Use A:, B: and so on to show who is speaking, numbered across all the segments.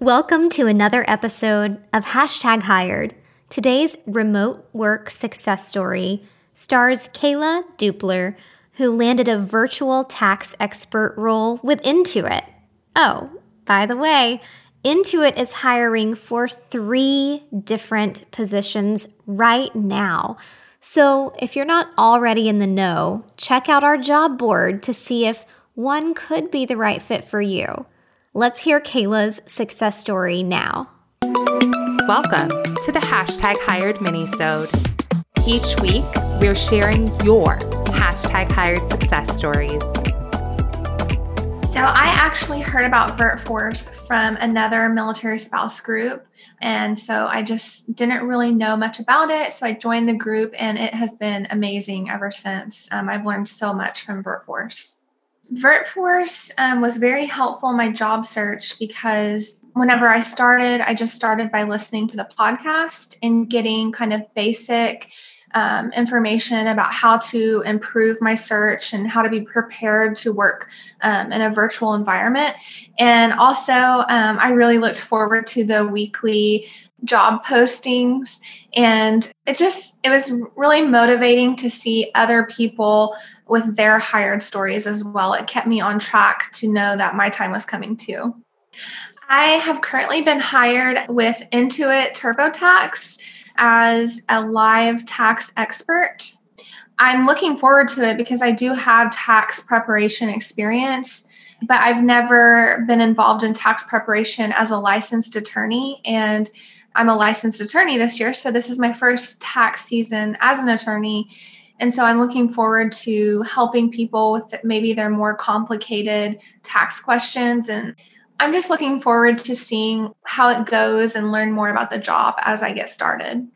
A: Welcome to another episode of Hashtag Hired. Today's remote work success story stars Kayla Dupler, who landed a virtual tax expert role with Intuit. Oh, by the way, Intuit is hiring for three different positions right now. So if you're not already in the know, check out our job board to see if one could be the right fit for you. Let's hear Kayla's success story now.
B: Welcome to the hashtag hired minisode. Each week, we're sharing your hashtag hired success stories.
C: So I actually heard about VirtForce from another military spouse group. And so I just didn't really know much about it. So I joined the group and it has been amazing ever since. Um, I've learned so much from VirtForce. VirtForce um, was very helpful in my job search because whenever I started, I just started by listening to the podcast and getting kind of basic um, information about how to improve my search and how to be prepared to work um, in a virtual environment. And also, um, I really looked forward to the weekly job postings and it just it was really motivating to see other people with their hired stories as well. It kept me on track to know that my time was coming too. I have currently been hired with Intuit TurboTax as a live tax expert. I'm looking forward to it because I do have tax preparation experience, but I've never been involved in tax preparation as a licensed attorney. And I'm a licensed attorney this year. So this is my first tax season as an attorney. And so I'm looking forward to helping people with maybe their more complicated tax questions. And I'm just looking forward to seeing how it goes and learn more about the job as I get started.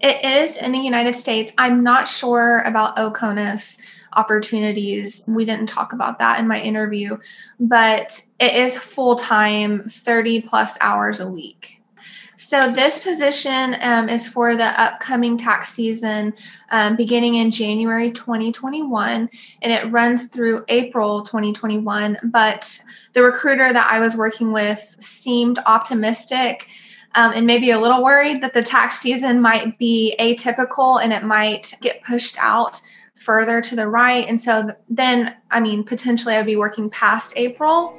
C: It is in the United States. I'm not sure about OCONUS opportunities. We didn't talk about that in my interview, but it is full time, 30 plus hours a week. So, this position um, is for the upcoming tax season um, beginning in January 2021, and it runs through April 2021. But the recruiter that I was working with seemed optimistic um, and maybe a little worried that the tax season might be atypical and it might get pushed out further to the right. And so then, I mean, potentially I'd be working past April.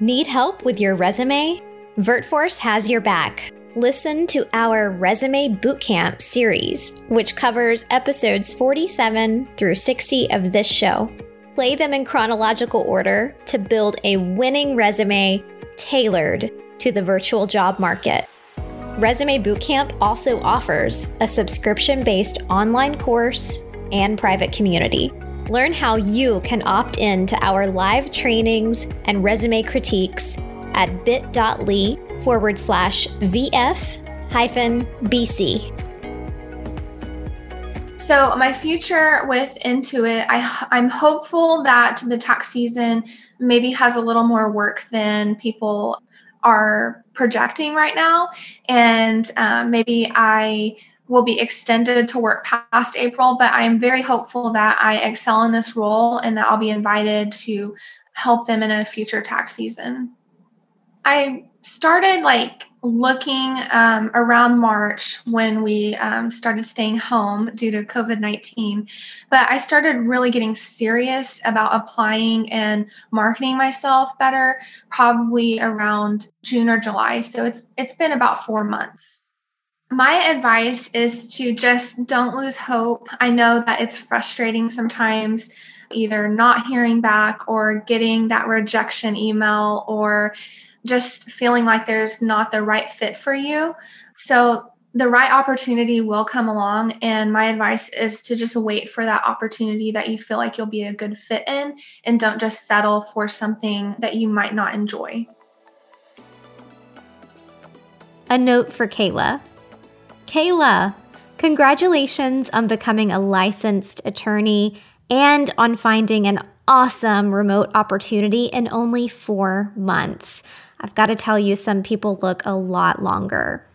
A: Need help with your resume? VirtForce has your back. Listen to our Resume Bootcamp series, which covers episodes 47 through 60 of this show. Play them in chronological order to build a winning resume tailored to the virtual job market. Resume Bootcamp also offers a subscription based online course and private community. Learn how you can opt in to our live trainings and resume critiques at bit.ly forward slash VF hyphen BC.
C: So, my future with Intuit, I, I'm hopeful that the tax season maybe has a little more work than people are projecting right now. And um, maybe I will be extended to work past April, but I am very hopeful that I excel in this role and that I'll be invited to help them in a future tax season. I started like looking um, around March when we um, started staying home due to COVID 19. But I started really getting serious about applying and marketing myself better probably around June or July. So it's it's been about four months my advice is to just don't lose hope. I know that it's frustrating sometimes, either not hearing back or getting that rejection email or just feeling like there's not the right fit for you. So, the right opportunity will come along. And my advice is to just wait for that opportunity that you feel like you'll be a good fit in and don't just settle for something that you might not enjoy.
A: A note for Kayla Kayla, congratulations on becoming a licensed attorney and on finding an awesome remote opportunity in only four months. I've got to tell you, some people look a lot longer.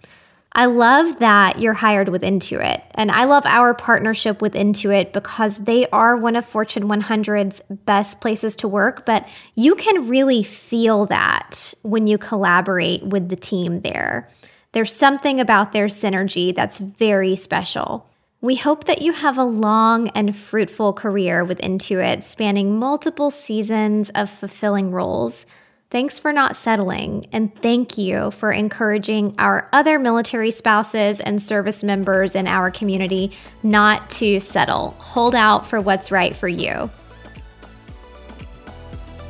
A: I love that you're hired with Intuit, and I love our partnership with Intuit because they are one of Fortune 100's best places to work, but you can really feel that when you collaborate with the team there. There's something about their synergy that's very special. We hope that you have a long and fruitful career with Intuit, spanning multiple seasons of fulfilling roles. Thanks for not settling, and thank you for encouraging our other military spouses and service members in our community not to settle. Hold out for what's right for you.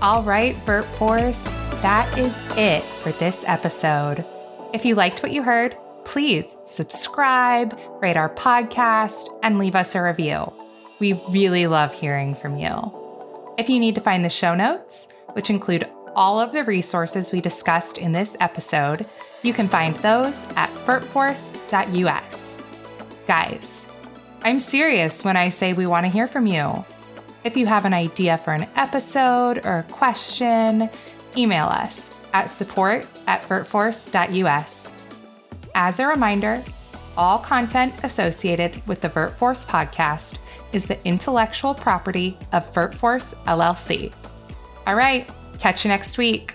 B: All right, VirtForce, that is it for this episode. If you liked what you heard, please subscribe, rate our podcast, and leave us a review. We really love hearing from you. If you need to find the show notes, which include all of the resources we discussed in this episode, you can find those at virtforce.us. Guys, I'm serious when I say we want to hear from you. If you have an idea for an episode or a question, email us at support at virtforce.us. As a reminder, all content associated with the VirtForce podcast is the intellectual property of VirtForce LLC. All right, Catch you next week.